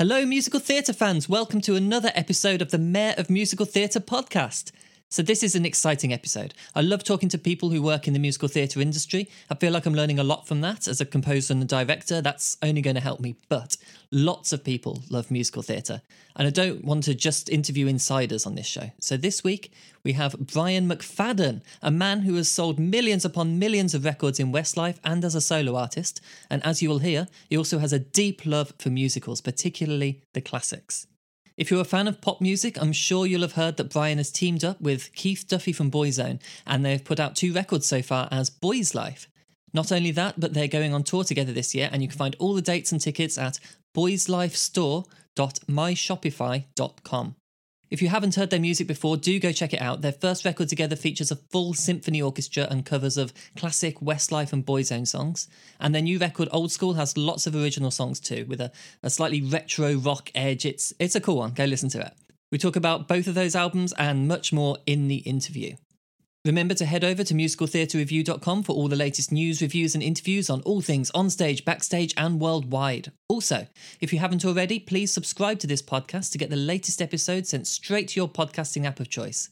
Hello, musical theatre fans. Welcome to another episode of the Mayor of Musical Theatre podcast. So, this is an exciting episode. I love talking to people who work in the musical theatre industry. I feel like I'm learning a lot from that. As a composer and a director, that's only going to help me. But lots of people love musical theatre. And I don't want to just interview insiders on this show. So, this week, we have Brian McFadden, a man who has sold millions upon millions of records in Westlife and as a solo artist. And as you will hear, he also has a deep love for musicals, particularly the classics. If you're a fan of pop music, I'm sure you'll have heard that Brian has teamed up with Keith Duffy from Boyzone, and they've put out two records so far as Boyzlife. Not only that, but they're going on tour together this year, and you can find all the dates and tickets at boyzlifestore.myshopify.com. If you haven't heard their music before, do go check it out. Their first record together features a full symphony orchestra and covers of classic Westlife and Boyzone songs. And their new record, Old School, has lots of original songs too, with a, a slightly retro rock edge. It's, it's a cool one. Go listen to it. We talk about both of those albums and much more in the interview. Remember to head over to musicaltheatrereview.com for all the latest news, reviews, and interviews on all things onstage, backstage, and worldwide. Also, if you haven't already, please subscribe to this podcast to get the latest episodes sent straight to your podcasting app of choice.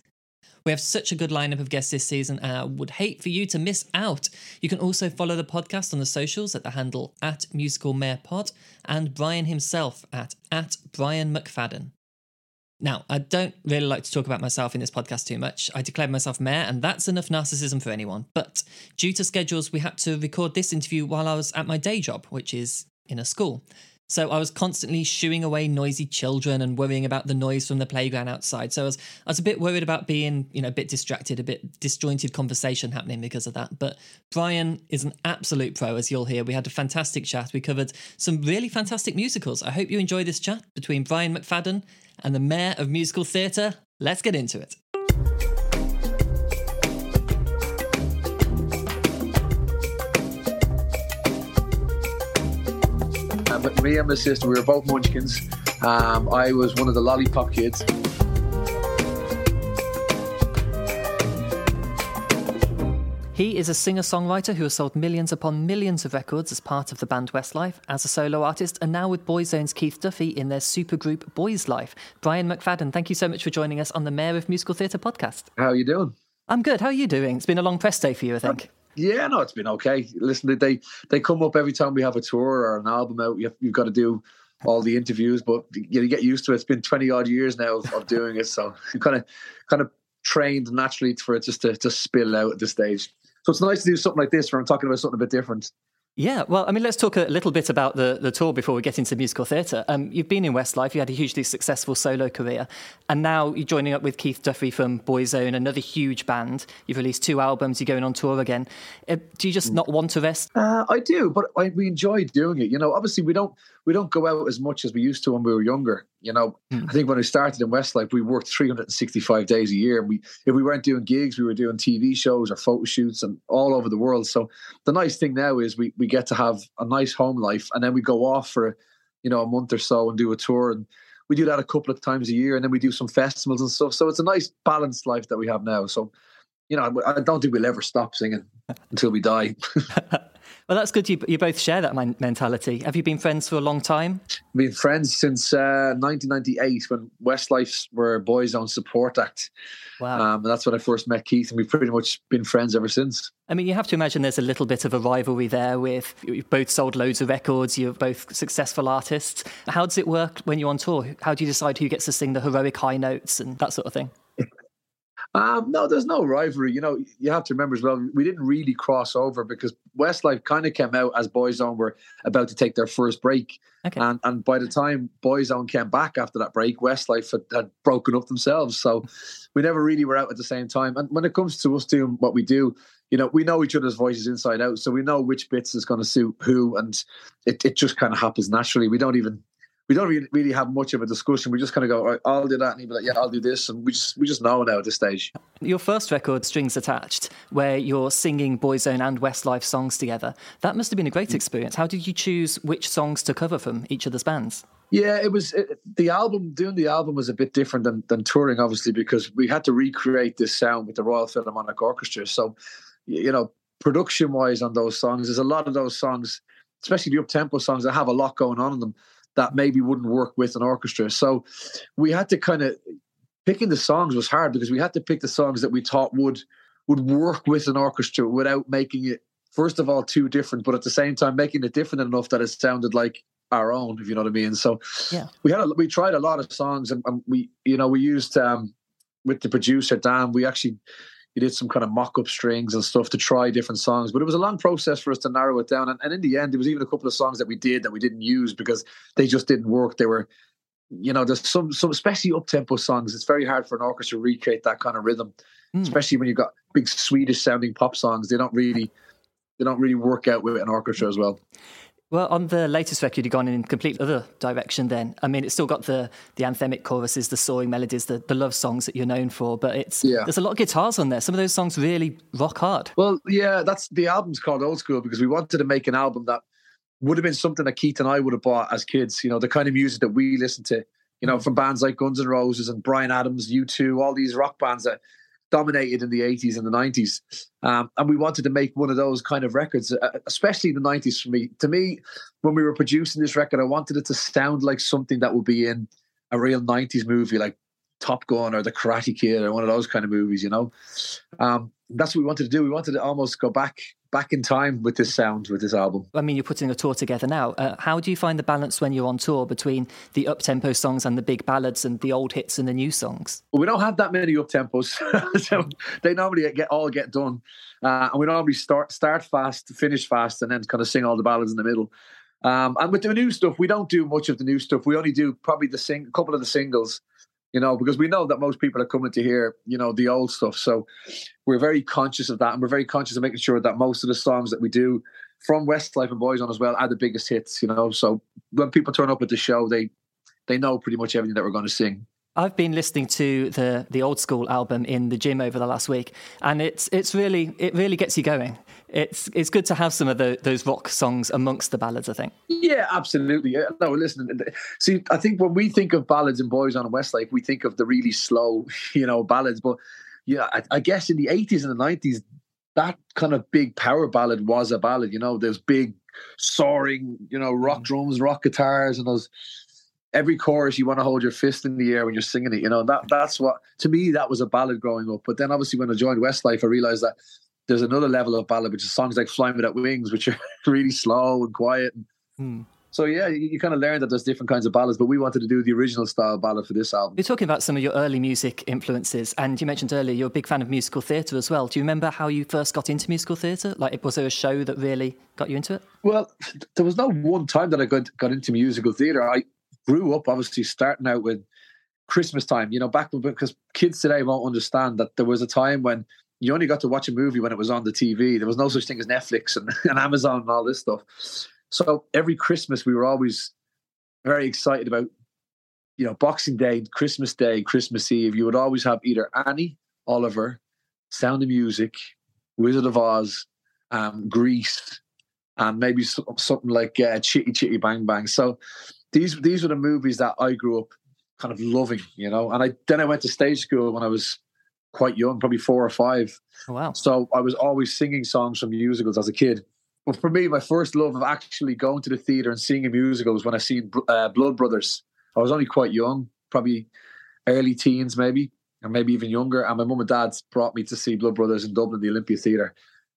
We have such a good lineup of guests this season, and I would hate for you to miss out. You can also follow the podcast on the socials at the handle at musicalmayorpod and Brian himself at, at Brian McFadden. Now, I don't really like to talk about myself in this podcast too much. I declared myself mayor, and that's enough narcissism for anyone. But due to schedules, we had to record this interview while I was at my day job, which is in a school. So I was constantly shooing away noisy children and worrying about the noise from the playground outside. So I was, I was a bit worried about being, you know, a bit distracted, a bit disjointed conversation happening because of that. But Brian is an absolute pro, as you'll hear. We had a fantastic chat. We covered some really fantastic musicals. I hope you enjoy this chat between Brian McFadden and the Mayor of Musical Theatre. Let's get into it. But me and my sister, we were both munchkins. Um, I was one of the lollipop kids. He is a singer songwriter who has sold millions upon millions of records as part of the band Westlife, as a solo artist, and now with Boyzone's Keith Duffy in their supergroup Boyzlife. Brian McFadden, thank you so much for joining us on the Mayor of Musical Theatre podcast. How are you doing? I'm good. How are you doing? It's been a long press day for you, I think. Yeah, no, it's been okay. Listen, they they come up every time we have a tour or an album out. You've, you've got to do all the interviews, but you, you get used to it. It's been twenty odd years now of, of doing it, so you kind of kind of trained naturally for it just to just spill out at this stage. So it's nice to do something like this where I'm talking about something a bit different. Yeah, well, I mean, let's talk a little bit about the, the tour before we get into musical theatre. Um, you've been in Westlife, you had a hugely successful solo career, and now you're joining up with Keith Duffy from Boyzone, another huge band. You've released two albums, you're going on tour again. Uh, do you just not want to rest? Uh, I do, but I, we enjoy doing it. You know, obviously we don't we don't go out as much as we used to when we were younger. You know, hmm. I think when we started in Westlife, we worked 365 days a year. We, if we weren't doing gigs, we were doing TV shows or photo shoots and all over the world. So the nice thing now is we, we get to have a nice home life and then we go off for, you know, a month or so and do a tour. And we do that a couple of times a year and then we do some festivals and stuff. So it's a nice balanced life that we have now. So, you know, I don't think we'll ever stop singing until we die. Well, that's good. You, you both share that mentality. Have you been friends for a long time? We've been friends since uh, 1998 when Westlife were Boyzone Support Act. Wow. Um, and that's when I first met Keith, and we've pretty much been friends ever since. I mean, you have to imagine there's a little bit of a rivalry there with you've both sold loads of records, you're both successful artists. How does it work when you're on tour? How do you decide who gets to sing the heroic high notes and that sort of thing? Um, no, there's no rivalry. You know, you have to remember as well, we didn't really cross over because Westlife kind of came out as Boyzone were about to take their first break. Okay. And and by the time Boyzone came back after that break, Westlife had, had broken up themselves. So we never really were out at the same time. And when it comes to us doing what we do, you know, we know each other's voices inside out. So we know which bits is going to suit who. And it, it just kind of happens naturally. We don't even we don't really, really have much of a discussion. We just kind of go, right, I'll do that, and he'll be like, yeah, I'll do this, and we just we just know now at this stage. Your first record, Strings Attached, where you're singing Boyzone and Westlife songs together, that must have been a great experience. How did you choose which songs to cover from each of those bands? Yeah, it was it, the album. Doing the album was a bit different than, than touring, obviously, because we had to recreate this sound with the Royal Philharmonic Orchestra. So, you know, production wise on those songs, there's a lot of those songs, especially the up tempo songs, that have a lot going on in them that maybe wouldn't work with an orchestra. So we had to kind of picking the songs was hard because we had to pick the songs that we thought would would work with an orchestra without making it first of all too different, but at the same time making it different enough that it sounded like our own, if you know what I mean. So yeah, we had a, we tried a lot of songs, and, and we you know we used um, with the producer Dan, we actually he did some kind of mock up strings and stuff to try different songs. But it was a long process for us to narrow it down. And, and in the end, there was even a couple of songs that we did that we didn't use because they just didn't work. They were, you know, there's some some especially up tempo songs. It's very hard for an orchestra to recreate that kind of rhythm, mm. especially when you've got big Swedish sounding pop songs. They don't really they don't really work out with an orchestra as well. Well, on the latest record, you've gone in a complete other direction. Then, I mean, it's still got the the anthemic choruses, the soaring melodies, the, the love songs that you're known for. But it's yeah. there's a lot of guitars on there. Some of those songs really rock hard. Well, yeah, that's the album's called Old School because we wanted to make an album that would have been something that Keith and I would have bought as kids. You know, the kind of music that we listened to. You know, from bands like Guns N' Roses and Bryan Adams, U2, all these rock bands that dominated in the 80s and the 90s. Um, and we wanted to make one of those kind of records, uh, especially the 90s for me. To me, when we were producing this record, I wanted it to sound like something that would be in a real 90s movie like Top Gun or The Karate Kid or one of those kind of movies, you know? Um, that's what we wanted to do. We wanted to almost go back back in time with this sound with this album. I mean, you're putting a tour together now. Uh, how do you find the balance when you're on tour between the up tempo songs and the big ballads and the old hits and the new songs? Well, we don't have that many up tempos, so they normally get all get done, uh, and we normally start start fast, finish fast, and then kind of sing all the ballads in the middle. Um, and with the new stuff, we don't do much of the new stuff. We only do probably the sing, a couple of the singles you know, because we know that most people are coming to hear, you know, the old stuff. So we're very conscious of that, and we're very conscious of making sure that most of the songs that we do from Westlife and Boyzone as well are the biggest hits. You know, so when people turn up at the show, they they know pretty much everything that we're going to sing. I've been listening to the the old school album in the gym over the last week, and it's it's really it really gets you going. It's it's good to have some of the, those rock songs amongst the ballads. I think. Yeah, absolutely. No, listen. See, I think when we think of ballads and boys on Westlife, we think of the really slow, you know, ballads. But yeah, I, I guess in the eighties and the nineties, that kind of big power ballad was a ballad. You know, there's big soaring, you know, rock mm. drums, rock guitars, and those every chorus you want to hold your fist in the air when you're singing it. You know that that's what to me that was a ballad growing up. But then obviously when I joined Westlife, I realized that there's another level of ballad, which is songs like "Flying Without Wings," which are really slow and quiet. Hmm. So yeah, you, you, kind of learn that there's different kinds of ballads, but we wanted to do the original style ballad for this album. You're talking about some of your early music influences, and you mentioned earlier you're a big fan of musical theatre as well. Do you remember how you first got into musical theatre? Like, was there a show that really got you into it? Well, there was no one time that I got got into musical theatre. I grew up obviously starting out with Christmas time, you know, back because kids today won't understand that there was a time when you only got to watch a movie when it was on the TV. There was no such thing as Netflix and, and Amazon and all this stuff. So every Christmas we were always very excited about, you know, Boxing Day, Christmas Day, Christmas Eve. You would always have either Annie, Oliver, Sound of Music, Wizard of Oz, um, Grease, and maybe something like uh, Chitty Chitty Bang Bang. So these these were the movies that I grew up kind of loving, you know. And I then I went to stage school when I was quite young, probably four or five. Oh, wow! So I was always singing songs from musicals as a kid. But for me, my first love of actually going to the theater and seeing a musical was when I seen uh, Blood Brothers. I was only quite young, probably early teens, maybe, or maybe even younger. And my mum and dad brought me to see Blood Brothers in Dublin, the Olympia Theatre,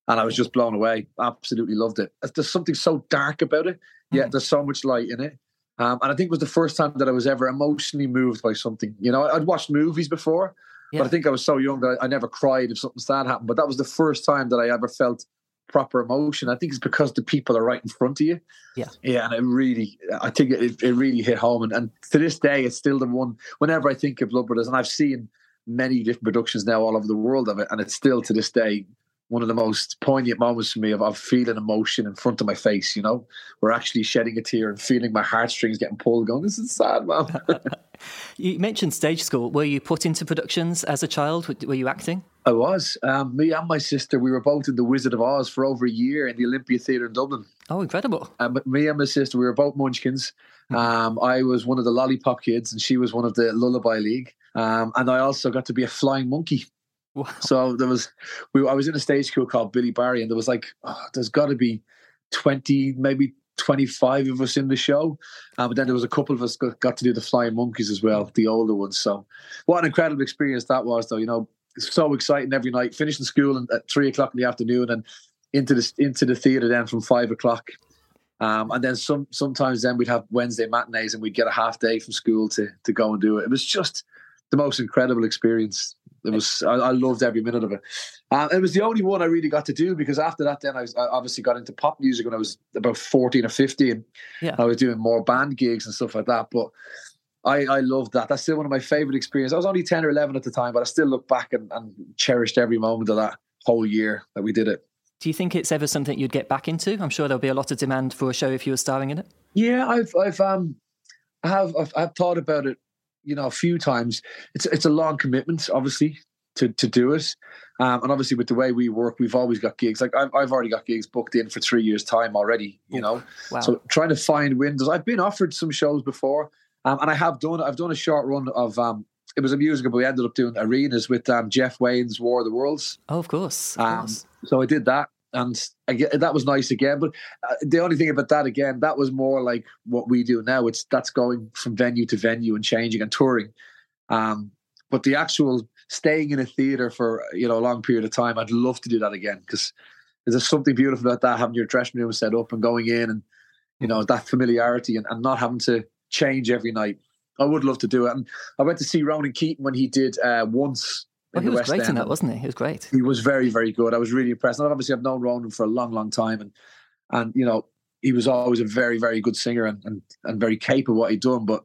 and I was just blown away. Absolutely loved it. There's something so dark about it, yet mm. there's so much light in it. Um, and I think it was the first time that I was ever emotionally moved by something. You know, I'd watched movies before, yeah. but I think I was so young that I never cried if something sad happened. But that was the first time that I ever felt proper emotion. I think it's because the people are right in front of you. Yeah. Yeah. And it really, I think it, it really hit home. And, and to this day, it's still the one, whenever I think of Blood Brothers, and I've seen many different productions now all over the world of it, and it's still to this day one of the most poignant moments for me of, of feeling emotion in front of my face, you know, we're actually shedding a tear and feeling my heartstrings getting pulled, going, this is sad, man. you mentioned stage school. Were you put into productions as a child? Were you acting? I was. Um, me and my sister, we were both in The Wizard of Oz for over a year in the Olympia Theatre in Dublin. Oh, incredible. Um, me and my sister, we were both munchkins. Hmm. Um, I was one of the lollipop kids and she was one of the lullaby league. Um, and I also got to be a flying monkey. Wow. So there was, we, I was in a stage school called Billy Barry, and there was like, oh, there's got to be 20, maybe 25 of us in the show. Um, but then there was a couple of us got, got to do the Flying Monkeys as well, the older ones. So what an incredible experience that was, though. You know, so exciting every night, finishing school and at three o'clock in the afternoon and into the into the theatre then from five o'clock. Um, and then some sometimes then we'd have Wednesday matinees and we'd get a half day from school to to go and do it. It was just the most incredible experience. It was I, I loved every minute of it. Um, it was the only one I really got to do because after that, then I, was, I obviously got into pop music when I was about fourteen or fifteen. Yeah. I was doing more band gigs and stuff like that. But I, I loved that. That's still one of my favorite experiences. I was only 10 or 11 at the time, but I still look back and, and cherished every moment of that whole year that we did it. Do you think it's ever something you'd get back into? I'm sure there'll be a lot of demand for a show if you were starring in it. Yeah, I've, I've, um, I have, I've, I've thought about it, you know, a few times. It's, it's a long commitment, obviously, to, to do it. Um, and obviously, with the way we work, we've always got gigs. Like I've, I've already got gigs booked in for three years' time already. You know, wow. so trying to find windows. I've been offered some shows before, um, and I have done I've done a short run of um, it was a musical, but we ended up doing arenas with um, Jeff Wayne's War of the Worlds. Oh, of course. Of um, course. So I did that, and that was nice again. But uh, the only thing about that again, that was more like what we do now. It's that's going from venue to venue and changing and touring. Um, but the actual staying in a theater for you know a long period of time, I'd love to do that again because there's something beautiful about that having your dressing room set up and going in and you know that familiarity and, and not having to change every night. I would love to do it. And I went to see Ronan Keating when he did uh, once. Well, he was West great End. in that, wasn't he? He was great. He was very, very good. I was really impressed. And obviously, I've known Ronan for a long, long time, and and you know, he was always a very, very good singer and and, and very capable what he'd done. But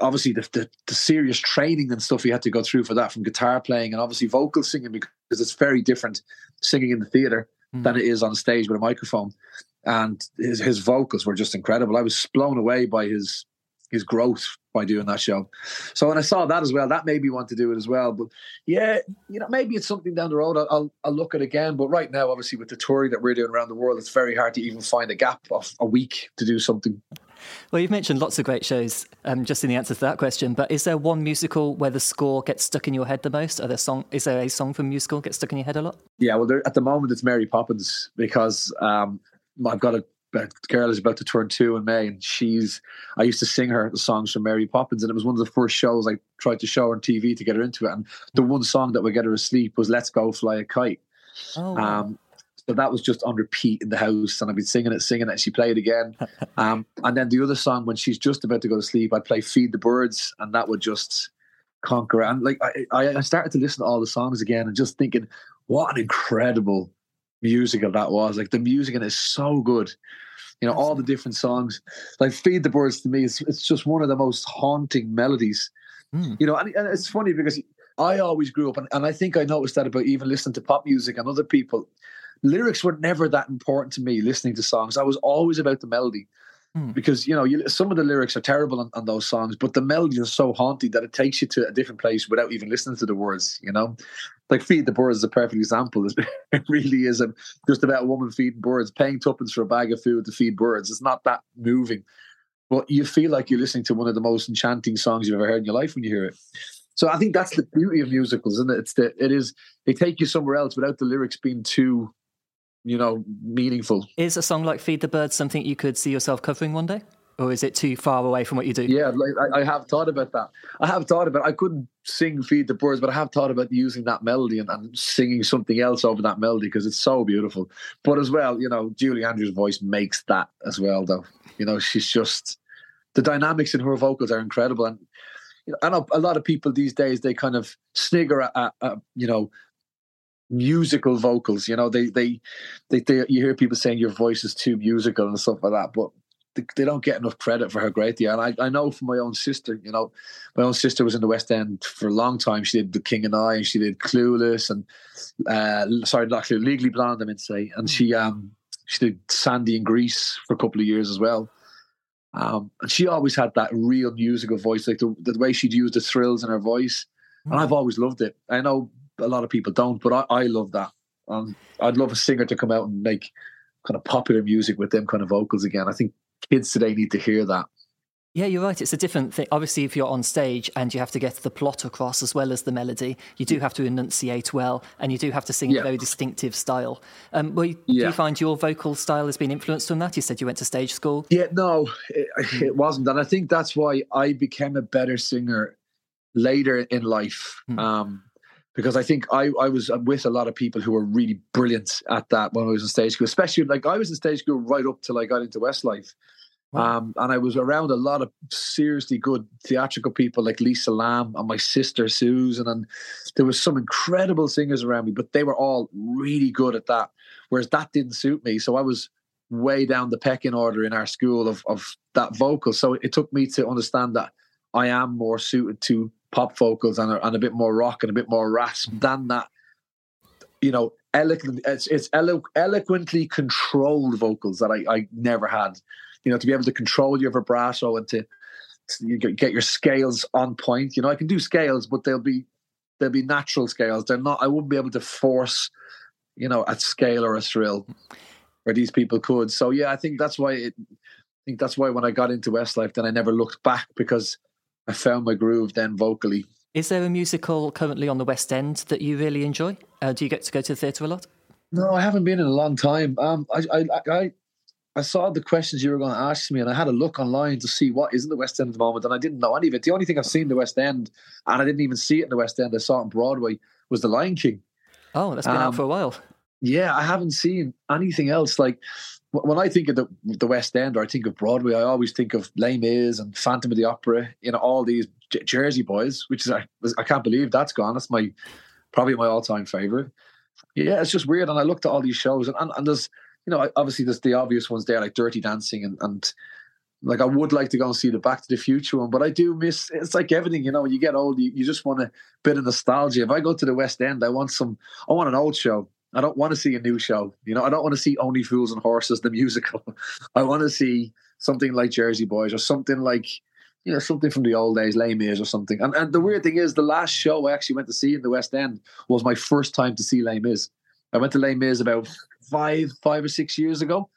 obviously, the, the, the serious training and stuff he had to go through for that, from guitar playing and obviously vocal singing, because it's very different singing in the theater mm. than it is on stage with a microphone. And his his vocals were just incredible. I was blown away by his his growth by doing that show. So when I saw that as well, that made me want to do it as well. But yeah, you know, maybe it's something down the road. I'll, I'll, I'll look at again. But right now, obviously, with the touring that we're doing around the world, it's very hard to even find a gap of a week to do something. Well, you've mentioned lots of great shows um, just in the answer to that question, but is there one musical where the score gets stuck in your head the most? Are there song, is there a song from musical gets stuck in your head a lot? Yeah, well, there, at the moment it's Mary Poppins because um, I've got a the girl is about to turn two in May, and she's. I used to sing her the songs from Mary Poppins, and it was one of the first shows I tried to show her on TV to get her into it. And the one song that would get her asleep was "Let's Go Fly a Kite." Oh, um, so that was just on repeat in the house, and I've been singing it, singing it. And she played it again, um, and then the other song when she's just about to go to sleep, I'd play "Feed the Birds," and that would just conquer. And like I, I started to listen to all the songs again, and just thinking, what an incredible musical that was. Like the music in it is so good. You know, all the different songs. Like Feed the Birds to me, it's, it's just one of the most haunting melodies. Mm. You know, and, and, it's funny because I always grew up, and, and I think I noticed that about even listening to pop music and other people. Lyrics were never that important to me listening to songs. I was always about the melody. Hmm. Because you know, you, some of the lyrics are terrible on, on, those songs, but the melody is so haunting that it takes you to a different place without even listening to the words. You know, like feed the birds is a perfect example. It really is a, just about a woman feeding birds, paying tuppence for a bag of food to feed birds. It's not that moving, but you feel like you're listening to one of the most enchanting songs you've ever heard in your life when you hear it. So I think that's the beauty of musicals, isn't it? It's that it is they take you somewhere else without the lyrics being too you know, meaningful. Is a song like Feed the Birds something you could see yourself covering one day? Or is it too far away from what you do? Yeah, like, I, I, have thought about that. I have thought about I couldn't sing Feed the Birds, but I have thought about using that melody and, and singing something else over that melody because it's so beautiful. But as well, you know, Julie Andrews' voice makes that as well, though. You know, she's just the dynamics in her vocals are incredible. And you know, I know a lot of people these days they kind of snigger at, at, at you know musical vocals. You know, they, they, they, they, you hear people saying your voice is too musical and stuff like that, but they, they don't get enough credit for how great they are. And I, I know from my own sister, you know, my own sister was in the West End for a long time. She did The King and I, and she did Clueless, and uh, sorry, not Clueless, Legally Blonde, I meant to say, and she, um, she did Sandy in Grease for a couple of years as well. Um, and she always had that real musical voice, like the, the way she'd use the thrills in her voice. And I've always loved it. I know a lot of people don't, but I, I love that. Um, I'd love a singer to come out and make kind of popular music with them kind of vocals again. I think kids today need to hear that. Yeah, you're right. It's a different thing. Obviously, if you're on stage and you have to get the plot across as well as the melody, you do have to enunciate well and you do have to sing yeah. a very distinctive style. Um, well, yeah. Do you find your vocal style has been influenced from that? You said you went to stage school. Yeah, no, it, hmm. it wasn't. And I think that's why I became a better singer later in life. Mm. Um, because I think I, I was with a lot of people who were really brilliant at that when I was in stage school, especially like I was in stage school right up till I got into Westlife. Wow. Um, and I was around a lot of seriously good theatrical people like Lisa Lambe and my sister Susan, and there was some incredible singers around me, but they were all really good at that. Whereas that didn't suit me, so I was way down the pecking order in our school of of that vocal. So it took me to understand that I am more suited to pop vocals and a, and a bit more rock and a bit more rasp than that. You know, eloquent. It's it's elo- eloquently controlled vocals that I I never had you know, to be able to control your vibrato and to, to get your scales on point. You know, I can do scales, but they'll be they'll be natural scales. They're not. I wouldn't be able to force, you know, a scale or a thrill, where these people could. So yeah, I think that's why. It, I think that's why when I got into Westlife, then I never looked back because I found my groove then vocally. Is there a musical currently on the West End that you really enjoy? Uh, do you get to go to the theatre a lot? No, I haven't been in a long time. Um, I, I, I, I saw the questions you were going to ask me, and I had a look online to see what is in the West End at the moment, and I didn't know any of it. The only thing I've seen in the West End, and I didn't even see it in the West End, I saw it on Broadway, was The Lion King. Oh, that's been um, out for a while. Yeah, I haven't seen anything else. Like when I think of the the West End, or I think of Broadway, I always think of Les Mis and Phantom of the Opera. You know, all these J- Jersey Boys, which is I, I can't believe that's gone. That's my probably my all time favorite. Yeah, it's just weird. And I looked at all these shows, and, and, and there's you know, obviously there's the obvious ones there like Dirty Dancing and and like I would like to go and see the Back to the Future one, but I do miss. It's like everything, you know. When you get old, you, you just want a bit of nostalgia. If I go to the West End, I want some. I want an old show. I don't want to see a new show. You know, I don't want to see Only Fools and Horses the musical. I want to see something like Jersey Boys or something like you know something from the old days, Les Mis or something. And and the weird thing is, the last show I actually went to see in the West End was my first time to see Les Mis. I went to Les Mis about five, five or six years ago.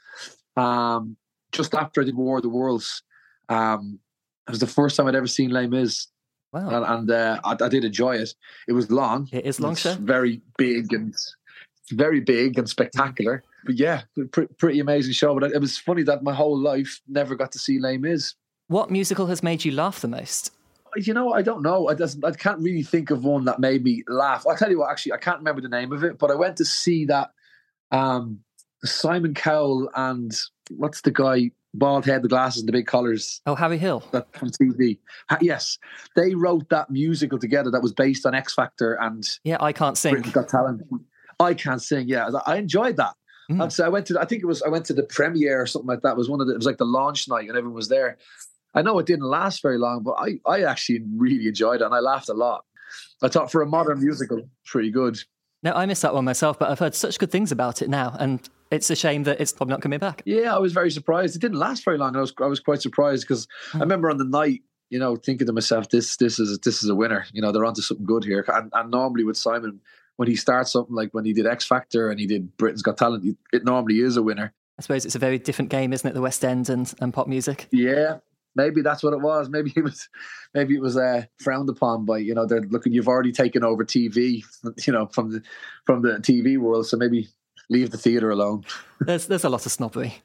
Um, just after I did War of the Worlds. Um, it was the first time I'd ever seen Les Mis. Wow. And, and uh, I, I, did enjoy it. It was long. It is long, sir. Very big and very big and spectacular. But yeah, pr- pretty amazing show. But it was funny that my whole life never got to see Les Mis. What musical has made you laugh the most? You know, I don't know. I doesn't. I can't really think of one that made me laugh. I'll tell you what. Actually, I can't remember the name of it, but I went to see that um, Simon Cowell and what's the guy, bald head, the glasses, and the big collars. Oh, Harry Hill. That from TV. Yes, they wrote that musical together that was based on X Factor and yeah, I can't sing. Britain's Got Talent. I can't sing. Yeah, I enjoyed that. Mm. And so I went to. I think it was. I went to the premiere or something like that. It was one of the. It was like the launch night, and everyone was there. I know it didn't last very long, but I I actually really enjoyed it, and I laughed a lot. I thought for a modern musical, pretty good. No, I missed that one myself, but I've heard such good things about it now, and it's a shame that it's probably not coming back. Yeah, I was very surprised. It didn't last very long. I was I was quite surprised because mm. I hmm. remember on the night, you know, thinking to myself, this this is this is a winner. You know, they're onto something good here. And, and normally with Simon, when he starts something like when he did X Factor and he did Britain's Got Talent, it normally is a winner. I suppose it's a very different game, isn't it? The West End and, and pop music. Yeah, maybe that's what it was. Maybe it was, maybe it was uh, frowned upon by you know they're looking. You've already taken over TV, you know, from the from the TV world. So maybe leave the theatre alone. there's there's a lot of snobbery.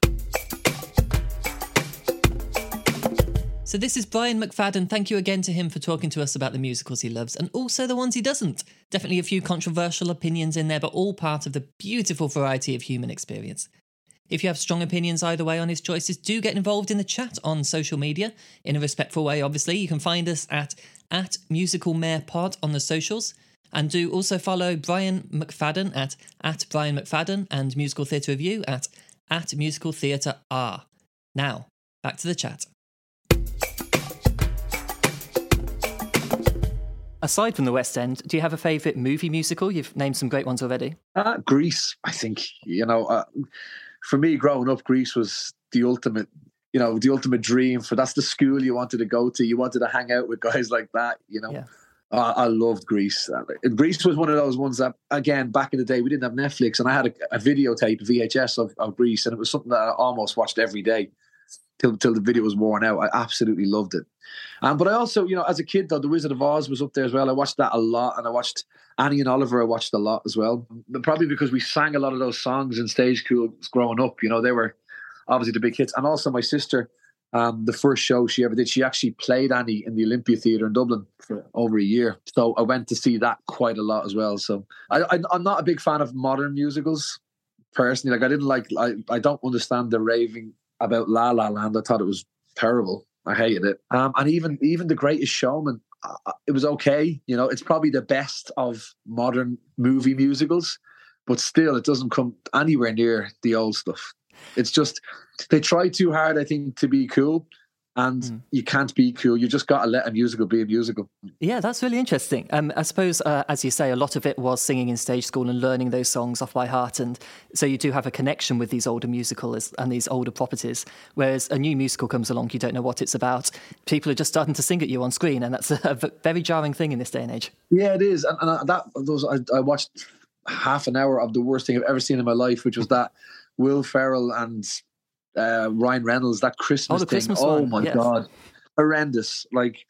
So this is Brian McFadden. Thank you again to him for talking to us about the musicals he loves and also the ones he doesn't. Definitely a few controversial opinions in there, but all part of the beautiful variety of human experience. If you have strong opinions either way on his choices, do get involved in the chat on social media in a respectful way, obviously. You can find us at, at Musical Mayor Pod on the socials. And do also follow Brian McFadden at, at Brian McFadden and Musical Theatre Review at, at Musical Theatre R. Now, back to the chat. Aside from the West End, do you have a favourite movie musical? You've named some great ones already. Uh, Grease, I think. You know, uh, for me, growing up, Grease was the ultimate, you know, the ultimate dream. For that's the school you wanted to go to. You wanted to hang out with guys like that. You know, yeah. uh, I loved Grease. Uh, Grease was one of those ones that, again, back in the day, we didn't have Netflix, and I had a, a videotape VHS of, of Grease, and it was something that I almost watched every day. Till till the video was worn out. I absolutely loved it. Um, but I also, you know, as a kid though, The Wizard of Oz was up there as well. I watched that a lot, and I watched Annie and Oliver. I watched a lot as well. Probably because we sang a lot of those songs in stage schools growing up. You know, they were obviously the big hits. And also my sister, um, the first show she ever did, she actually played Annie in the Olympia Theatre in Dublin for over a year. So I went to see that quite a lot as well. So I, I, I'm not a big fan of modern musicals personally. Like I didn't like. I, I don't understand the raving about La La Land. I thought it was terrible. I hated it. Um, and even even the Greatest Showman, uh, it was okay. You know, it's probably the best of modern movie musicals, but still, it doesn't come anywhere near the old stuff. It's just they try too hard, I think, to be cool and mm. you can't be cool. You just got to let a musical be a musical. Yeah, that's really interesting. Um, I suppose, uh, as you say, a lot of it was singing in stage school and learning those songs off by heart, and so you do have a connection with these older musicals and these older properties. Whereas a new musical comes along, you don't know what it's about. People are just starting to sing at you on screen, and that's a very jarring thing in this day and age. Yeah, it is. And, and that those I, I watched half an hour of the worst thing I've ever seen in my life, which was that Will Ferrell and uh, Ryan Reynolds, that Christmas oh, the thing. Christmas oh one. my yes. god, horrendous! Like,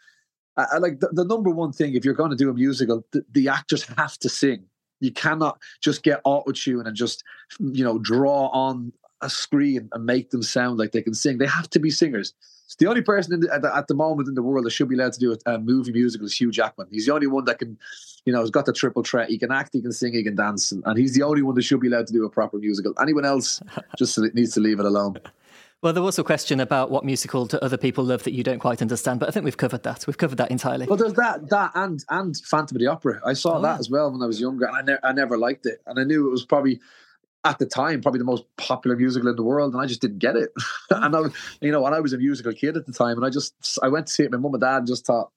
I, I like the, the, number one thing if you're going to do a musical, the, the actors have to sing. You cannot just get auto tune and just you know draw on a screen and make them sound like they can sing. They have to be singers. It's the only person the, at, the, at, the, moment in the world that should be allowed to do a, a, movie musical is Hugh Jackman. He's the only one that can, you know, has got the triple threat. He can act, he can sing, he can dance, and, and he's the only one that should be allowed to do a proper musical. Anyone else just needs to leave it alone. Well, there was a question about what musical do other people love that you don't quite understand, but I think we've covered that. We've covered that entirely. Well, there's that, that, and and Phantom of the Opera. I saw oh, that yeah. as well when I was younger, and I, ne- I never liked it, and I knew it was probably at the time probably the most popular musical in the world and I just didn't get it. And I you know and I was a musical kid at the time and I just I went to see it. My mum and dad and just thought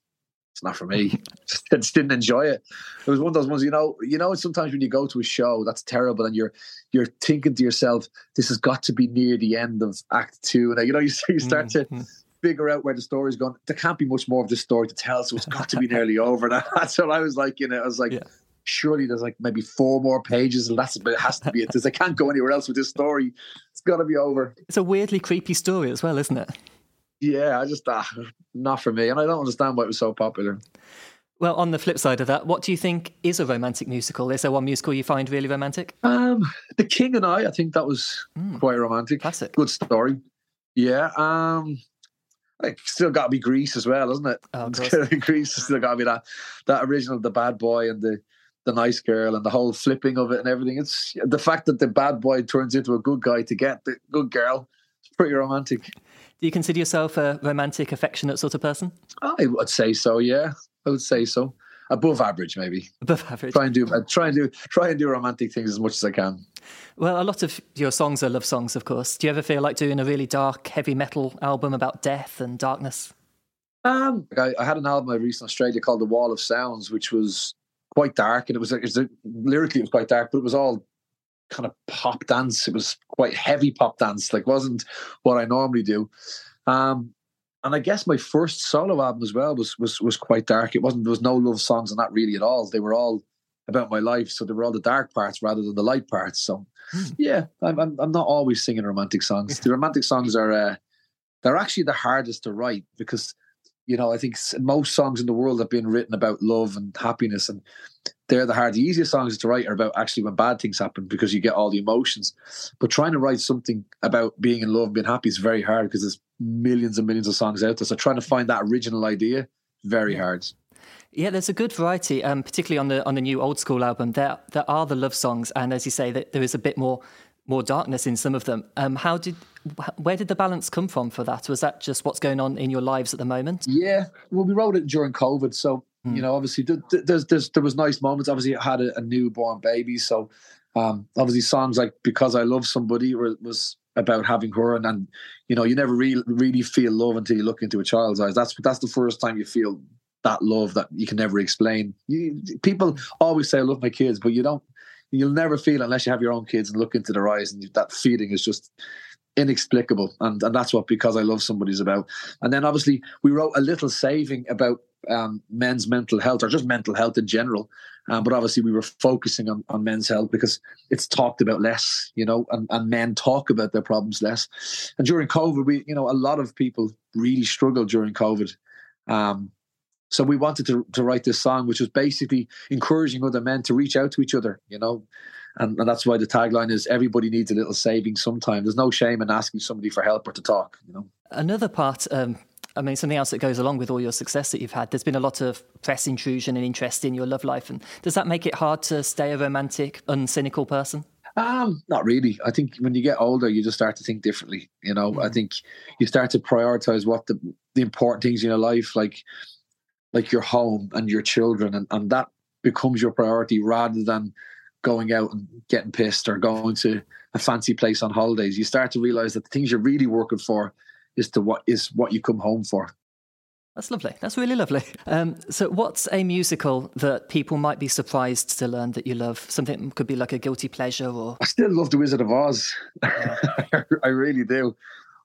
it's not for me. Just, just didn't enjoy it. It was one of those ones you know you know sometimes when you go to a show that's terrible and you're you're thinking to yourself this has got to be near the end of act two. And you know you, you start mm-hmm. to figure out where the story's going there can't be much more of this story to tell so it's got to be nearly over And that's what I was like you know I was like yeah surely there's like maybe four more pages and that's it has to be it because I can't go anywhere else with this story. It's got to be over. It's a weirdly creepy story as well, isn't it? Yeah, I just ah, not for me, and I don't understand why it was so popular. Well, on the flip side of that, what do you think is a romantic musical? Is there one musical you find really romantic? Um, The King and I. I think that was mm, quite romantic. Classic. Good story. Yeah. Um, like still got to be Grease as well, isn't it? Oh, Grease still got to be that that original, the bad boy and the the nice girl and the whole flipping of it and everything. It's the fact that the bad boy turns into a good guy to get the good girl. It's pretty romantic. Do you consider yourself a romantic, affectionate sort of person? I would say so. Yeah, I would say so. Above average, maybe. Above average. Try and do try and do try and do romantic things as much as I can. Well, a lot of your songs are love songs, of course. Do you ever feel like doing a really dark, heavy metal album about death and darkness? Um, I, I had an album I released in Australia called The Wall of Soundz, which was quite dark, and it was, it was lyrically it was quite dark, but it was all kind of pop dance. It was quite heavy pop dance, like wasn't what I normally do. Um, and I guess my first solo album as well was was was quite dark. It wasn't there was no love songs on that really at all. They were all about my life, so they were all the dark parts rather than the light parts. So hmm. yeah, I'm, I'm, I'm not always singing romantic songs. the romantic songs are uh, they're actually the hardest to write because you know, I think most songs in the world have been written about love and happiness, and they're the hard. The easiest songs to write are about actually when bad things happen because you get all the emotions. But trying to write something about being in love and being happy is very hard because there's millions and millions of songs out there. So trying to find that original idea, very hard. Yeah, there's a good variety, um, particularly on the on the new old school album. There there are the love songs, and as you say, that there is a bit more more darkness in some of them. Um, how did where did the balance come from for that? Was that just what's going on in your lives at the moment? Yeah, well, we wrote it during COVID, so mm. you know, obviously, there's, there's, there was nice moments. Obviously, I had a, a newborn baby, so um, obviously, songs like "Because I Love Somebody" was about having her, and, and you know, you never really really feel love until you look into a child's eyes. That's that's the first time you feel that love that you can never explain. You, people always say, "I love my kids," but you don't you'll never feel unless you have your own kids and look into their eyes, and that feeling is just inexplicable. And and that's what because I love somebody's about. And then obviously we wrote a little saving about um, men's mental health or just mental health in general. Um, but obviously, we were focusing on, on men's health because it's talked about less, you know, and, and men talk about their problems less. And during COVID, we, you know, a lot of people really struggled during COVID. Um, so we wanted to, to write this song, which was basically encouraging other men to reach out to each other, you know, and, and that's why the tagline is everybody needs a little saving sometime. There's no shame in asking somebody for help or to talk, you know. Another part, um, I mean, something else that goes along with all your success that you've had, there's been a lot of press intrusion and interest in your love life. And does that make it hard to stay a romantic, uncynical person? Um, not really. I think when you get older, you just start to think differently. You know, mm. I think you start to prioritize what the, the important things in your life, like like your home and your children, and, and that becomes your priority rather than going out and getting pissed or going to a fancy place on holidays. You start to realize that the things you're really working for is to what is what you come home for. That's lovely. That's really lovely. Um, so, what's a musical that people might be surprised to learn that you love? Something could be like a guilty pleasure, or I still love The Wizard of Oz. Yeah. I really do.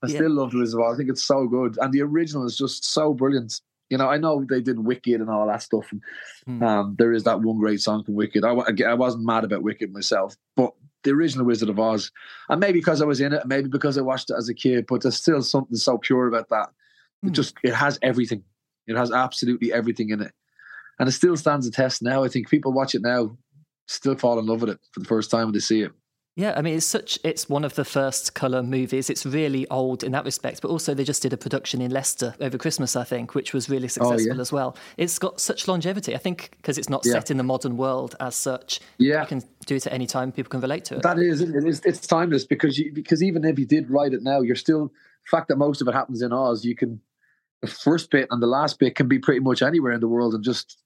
I yeah. still love The Wizard of Oz. I think it's so good, and the original is just so brilliant. You know, I know they did Wicked and all that stuff, and hmm. um, there is that one great song from Wicked. I, I wasn't mad about Wicked myself, but the original Wizard of Oz, and maybe because I was in it, maybe because I watched it as a kid, but there's still something so pure about that. It hmm. just it has everything. It has absolutely everything in it, and it still stands the test now. I think people watch it now, still fall in love with it for the first time when they see it. Yeah, I mean, it's such it's one of the first color movies. It's really old in that respect, but also they just did a production in Leicester over Christmas, I think, which was really successful oh, yeah. as well. It's got such longevity, I think, because it's not yeah. set in the modern world as such. Yeah, you can do it at any time. People can relate to it. That is, it is. It's timeless because you, because even if you did write it now, you're still the fact that most of it happens in Oz. You can the first bit and the last bit can be pretty much anywhere in the world and just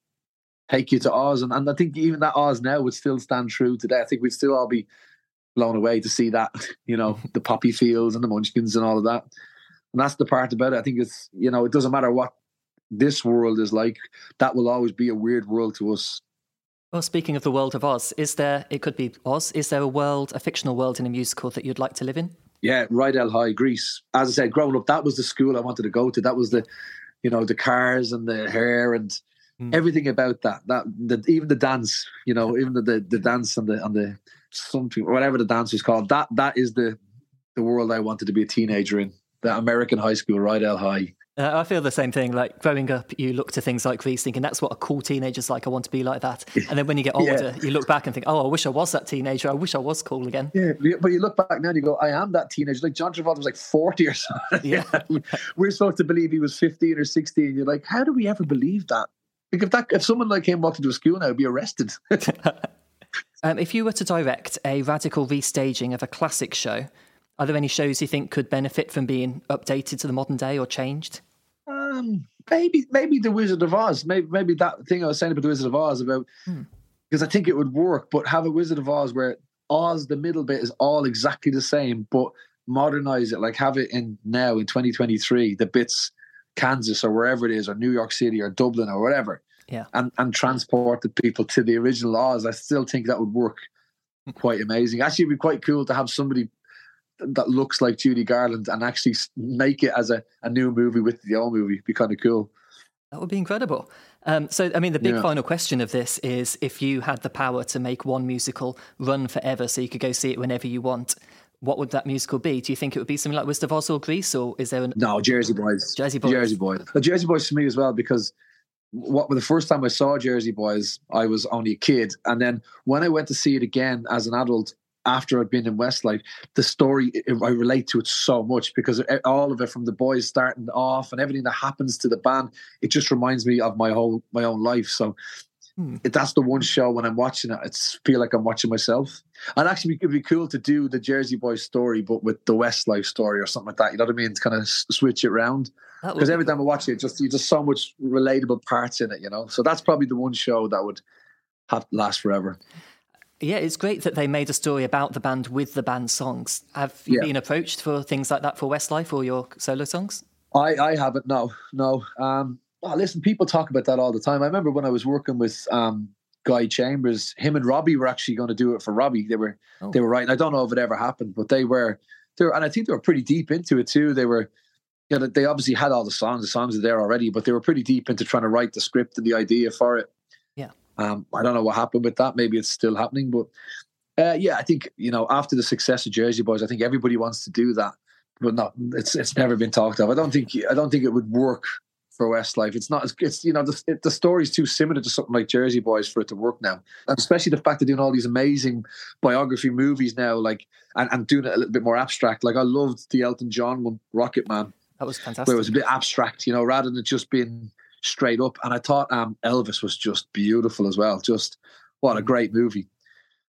take you to Oz. And, and I think even that Oz now would still stand true today. I think we'd still all be blown away to see that, you know, the poppy fields and the munchkins and all of that. And that's the part about it. I think it's, you know, it doesn't matter what this world is like, that will always be a weird world to us. Well, speaking of the world of Oz, is there, it could be Oz, is there a world, a fictional world in a musical that you'd like to live in? Yeah, Rydell High, Grease. As I said, growing up, that was the school I wanted to go to. That was the, you know, the cars and the hair and mm. everything about that. That the, even the dance, you know, even the, the, the dance and the on the something whatever the dance was called. That that is the the world I wanted to be a teenager in. The American high school, Rydell High. Uh, I feel the same thing. Like growing up, you look to things like Grease, thinking that's what a cool teenager's like. I want to be like that. And then when you get older, yeah. you look back and think, oh, I wish I was that teenager. I wish I was cool again. Yeah, but you look back now and you go, I am that teenager. Like John Travolta was like 40 or something. Yeah. We're supposed to believe he was 15 or 16. You're like, how do we ever believe that? Like if that if someone like him walked into a school now, he'd be arrested. um, if you were to direct a radical restaging of a classic show, are there any shows you think could benefit from being updated to the modern day or changed? Um, maybe maybe the Wizard of Oz. Maybe maybe that thing I was saying about the Wizard of Oz about hmm. because I think it would work. But have a Wizard of Oz where Oz, the middle bit, is all exactly the same, but modernize it. Like have it in now in 2023. The bits Kansas or wherever it is, or New York City or Dublin or whatever. Yeah. And and transport the people to the original Oz. I still think that would work quite amazing. Actually, it'd be quite cool to have somebody that looks like Judy Garland and actually make it as a, a new movie with the old movie. be kind of cool. That would be incredible. Um, so, I mean, the big yeah. final question of this is if you had the power to make one musical run forever so you could go see it whenever you want, what would that musical be? Do you think it would be something like Wizard of Oz or Grease, or is there an. No, Jersey Boys. Jersey Boys. Jersey Boys. The Jersey Boys for me as well because what the first time I saw Jersey Boys, I was only a kid, and then when I went to see it again as an adult, after I'd been in Westlife, the story I relate to it so much because all of it from the boys starting off and everything that happens to the band, it just reminds me of my whole my own life. So hmm. that's the one show when I'm watching it, it's feel like I'm watching myself. And actually, it'd be cool to do the Jersey Boys story, but with the Westlife story or something like that. You know what I mean? To kind of switch it around. Because every time I watch it, just you just so much relatable parts in it, you know. So that's probably the one show that would have last forever. Yeah, it's great that they made a story about the band with the band songs. Have you yeah. been approached for things like that for Westlife or your solo songs? I, I haven't, no, no. Um, oh, listen, people talk about that all the time. I remember when I was working with um, Guy Chambers, him and Robbie were actually going to do it for Robbie. They were oh. they were writing. I don't know if it ever happened, but they were they were, and I think they were pretty deep into it too. They were you know, they obviously had all the songs. The songs are there already, but they were pretty deep into trying to write the script and the idea for it. Yeah. Um, I don't know what happened with that. Maybe it's still happening, but uh, yeah, I think you know after the success of Jersey Boys, I think everybody wants to do that, but not. It's it's never been talked of. I don't think I don't think it would work for Westlife. It's not. As it's you know the it, the story's too similar to something like Jersey Boys for it to work now, and especially the fact they're doing all these amazing biography movies now, like and, and doing it a little bit more abstract. Like I loved the Elton John one, Rocketman. That was fantastic. Where it was a bit abstract, you know, rather than just being straight up. And I thought um, Elvis was just beautiful as well. Just what a great movie.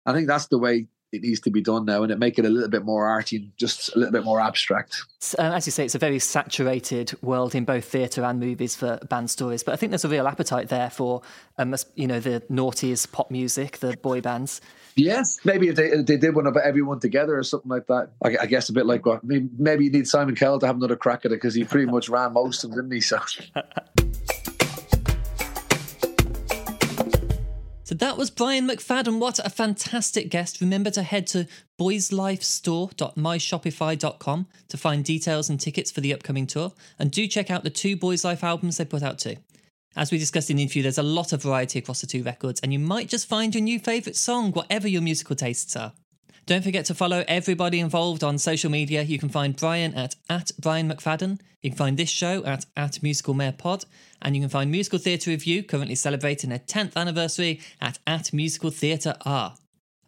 I think that's the way it needs to be done now and it make it a little bit more arty and just a little bit more abstract. Um, as you say, it's a very saturated world in both theatre and movies for band stories. But I think there's a real appetite there for, um, you know, the noughties pop music, the boy bands. Yes, maybe if they, if they did one about everyone together or something like that. I, I guess a bit like what maybe, maybe you need Simon Cowell to have another crack at it because he pretty much ran most of them, didn't he? So. So that was Brian McFadden. What a fantastic guest. Remember to head to boyzlifestore.myshopify.com to find details and tickets for the upcoming tour. And do check out the two Boyzlife albums they put out too. As we discussed in the interview, there's a lot of variety across the two records, and you might just find your new favourite song, whatever your musical tastes are. Don't forget to follow everybody involved on social media. You can find Brian at, at Brian McFadden. You can find this show at, at Musical Mayor Pod. And you can find Musical Theatre Review, currently celebrating their 10th anniversary, at, at Musical Theatre R.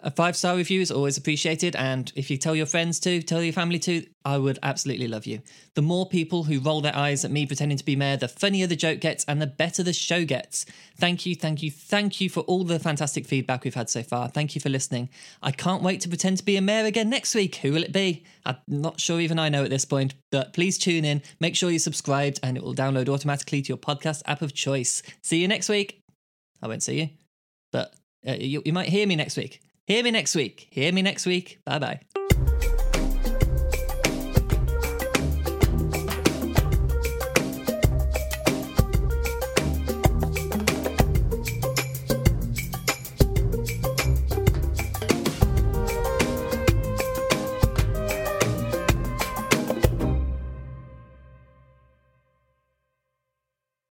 A five star review is always appreciated, and if you tell your friends to, tell your family to, I would absolutely love you. The more people who roll their eyes at me pretending to be mayor, the funnier the joke gets and the better the show gets. Thank you, thank you, thank you for all the fantastic feedback we've had so far. Thank you for listening. I can't wait to pretend to be a mayor again next week. Who will it be? I'm not sure even I know at this point, but please tune in, make sure you're subscribed, and it will download automatically to your podcast app of choice. See you next week. I won't see you, but uh, you, you might hear me next week. Hear me next week. Hear me next week. Bye bye.